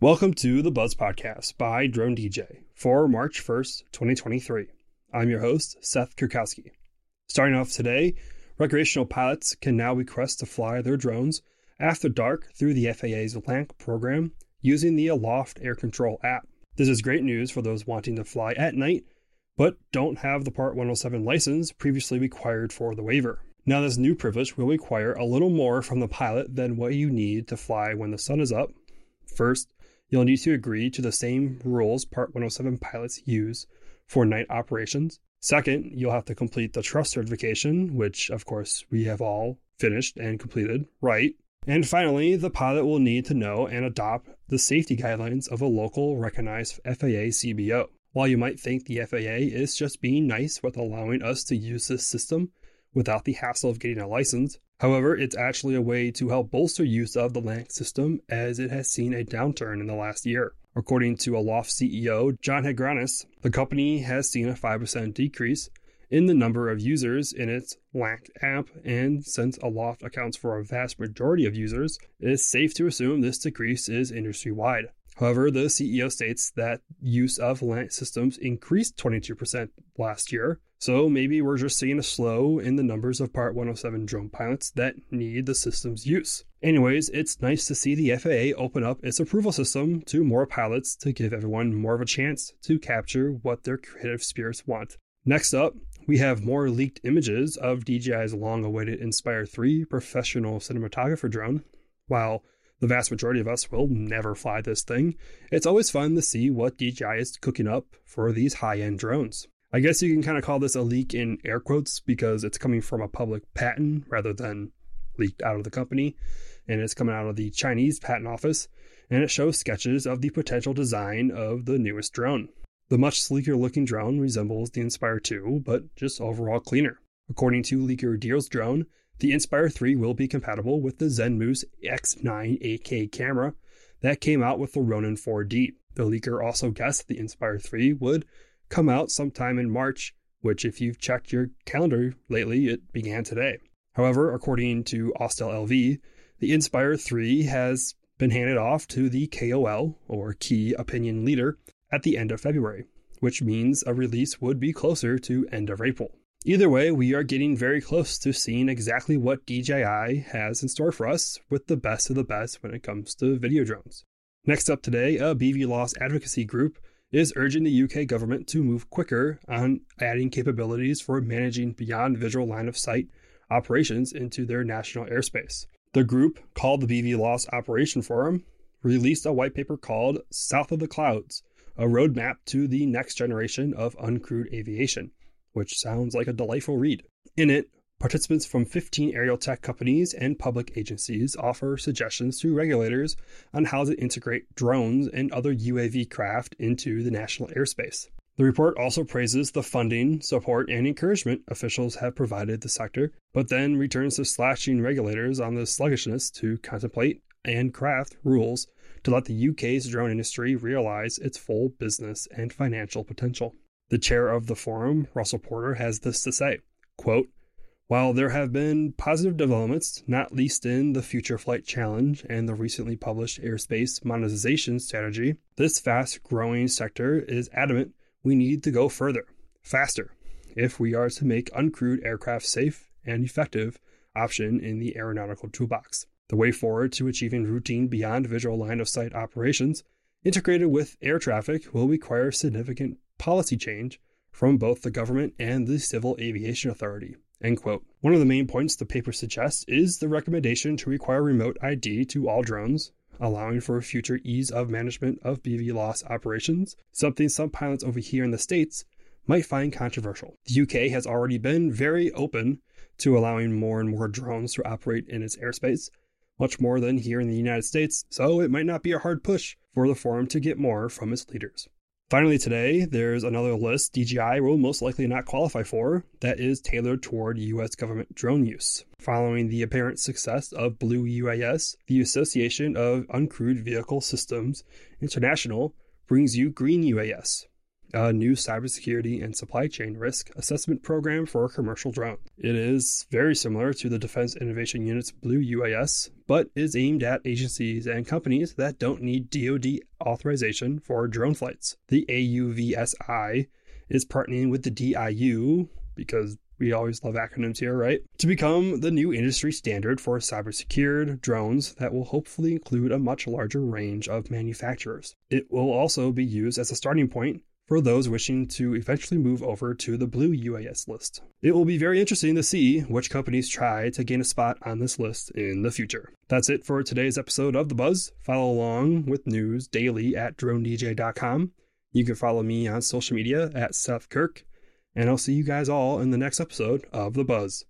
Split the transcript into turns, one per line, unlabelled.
Welcome to the Buzz Podcast by Drone DJ for March 1st, 2023. I'm your host, Seth Kurkowski. Starting off today, recreational pilots can now request to fly their drones after dark through the FAA's LAANC program using the Aloft Air Control app. This is great news for those wanting to fly at night but don't have the Part 107 license previously required for the waiver. Now, this new privilege will require a little more from the pilot than what you need to fly when the sun is up. First, you'll need to agree to the same rules Part 107 pilots use for night operations. Second, you'll have to complete the trust certification, which, of course, we have all finished and completed, right? And finally, the pilot will need to know and adopt the safety guidelines of a local recognized FAA CBO. While you might think the FAA is just being nice with allowing us to use this system, without the hassle of getting a license. However, it's actually a way to help bolster use of the LAANC system as it has seen a downturn in the last year. According to Aloft CEO John Hegranes, the company has seen a 5% decrease in the number of users in its LAANC app, and since Aloft accounts for a vast majority of users, it is safe to assume this decrease is industry wide. However, the CEO states that use of LAANC systems increased 22% last year, so maybe we're just seeing a slow in the numbers of Part 107 drone pilots that need the system's use. Anyways, it's nice to see the FAA open up its approval system to more pilots to give everyone more of a chance to capture what their creative spirits want. Next up, we have more leaked images of DJI's long awaited Inspire 3 professional cinematographer drone. While the vast majority of us will never fly this thing, it's always fun to see what DJI is cooking up for these high end drones. I guess you can kind of call this a leak in air quotes because it's coming from a public patent rather than leaked out of the company. And it's coming out of the Chinese patent office. And it shows sketches of the potential design of the newest drone. The much sleeker looking drone resembles the Inspire 2, but just overall cleaner. According to Leaker Deals Drone, the Inspire 3 will be compatible with the Zenmuse X9 8K camera that came out with the Ronin 4D. The leaker also guessed the Inspire 3 would come out sometime in March, which, if you've checked your calendar lately, it began today. However, according to OsitaLV, the Inspire 3 has been handed off to the KOL, or Key Opinion Leader, at the end of February, which means a release would be closer to end of April. Either way, we are getting very close to seeing exactly what DJI has in store for us with the best of the best when it comes to video drones. Next up today, a BVLOS advocacy group is urging the UK government to move quicker on adding capabilities for managing beyond visual line of sight operations into their national airspace. The group, called the BVLOS Operation Forum, released a white paper called South of the Clouds, a roadmap to the next generation of uncrewed aviation, which sounds like a delightful read. In it, Participants from 15 aerial tech companies and public agencies offer suggestions to regulators on how to integrate drones and other UAV craft into the national airspace. The report also praises the funding, support, and encouragement officials have provided the sector, but then returns to slashing regulators on the sluggishness to contemplate and craft rules to let the UK's drone industry realize its full business and financial potential. The chair of the forum, Russell Porter, has this to say quote, while there have been positive developments, not least in the Future Flight Challenge and the recently published Airspace Modernization Strategy, this fast growing sector is adamant we need to go further, faster, if we are to make uncrewed aircraft safe and effective option in the aeronautical toolbox. The way forward to achieving routine beyond visual line of sight operations integrated with air traffic will require significant policy change from both the government and the Civil Aviation Authority. End quote. One of the main points the paper suggests is the recommendation to require remote ID to all drones, allowing for future ease of management of BVLOS operations, something some pilots over here in the States might find controversial. The UK has already been very open to allowing more and more drones to operate in its airspace, much more than here in the United States, so it might not be a hard push for the forum to get more from its leaders. Finally, today, there's another list DJI will most likely not qualify for that is tailored toward U.S. government drone use. Following the apparent success of Blue UAS, the Association of Uncrewed Vehicle Systems International brings you Green UAS. A new cybersecurity and supply chain risk assessment program for commercial drones. It is very similar to the Defense Innovation Unit's Blue UAS, but is aimed at agencies and companies that don't need DoD authorization for drone flights. The AUVSI is partnering with the DIU because we always love acronyms here, right? To become the new industry standard for cyber secured drones that will hopefully include a much larger range of manufacturers. It will also be used as a starting point for those wishing to eventually move over to the blue UAS list. It will be very interesting to see which companies try to gain a spot on this list in the future. That's it for today's episode of The Buzz. Follow along with news daily at dronedj.com. You can follow me on social media at Seth Kurk and I'll see you guys all in the next episode of The Buzz.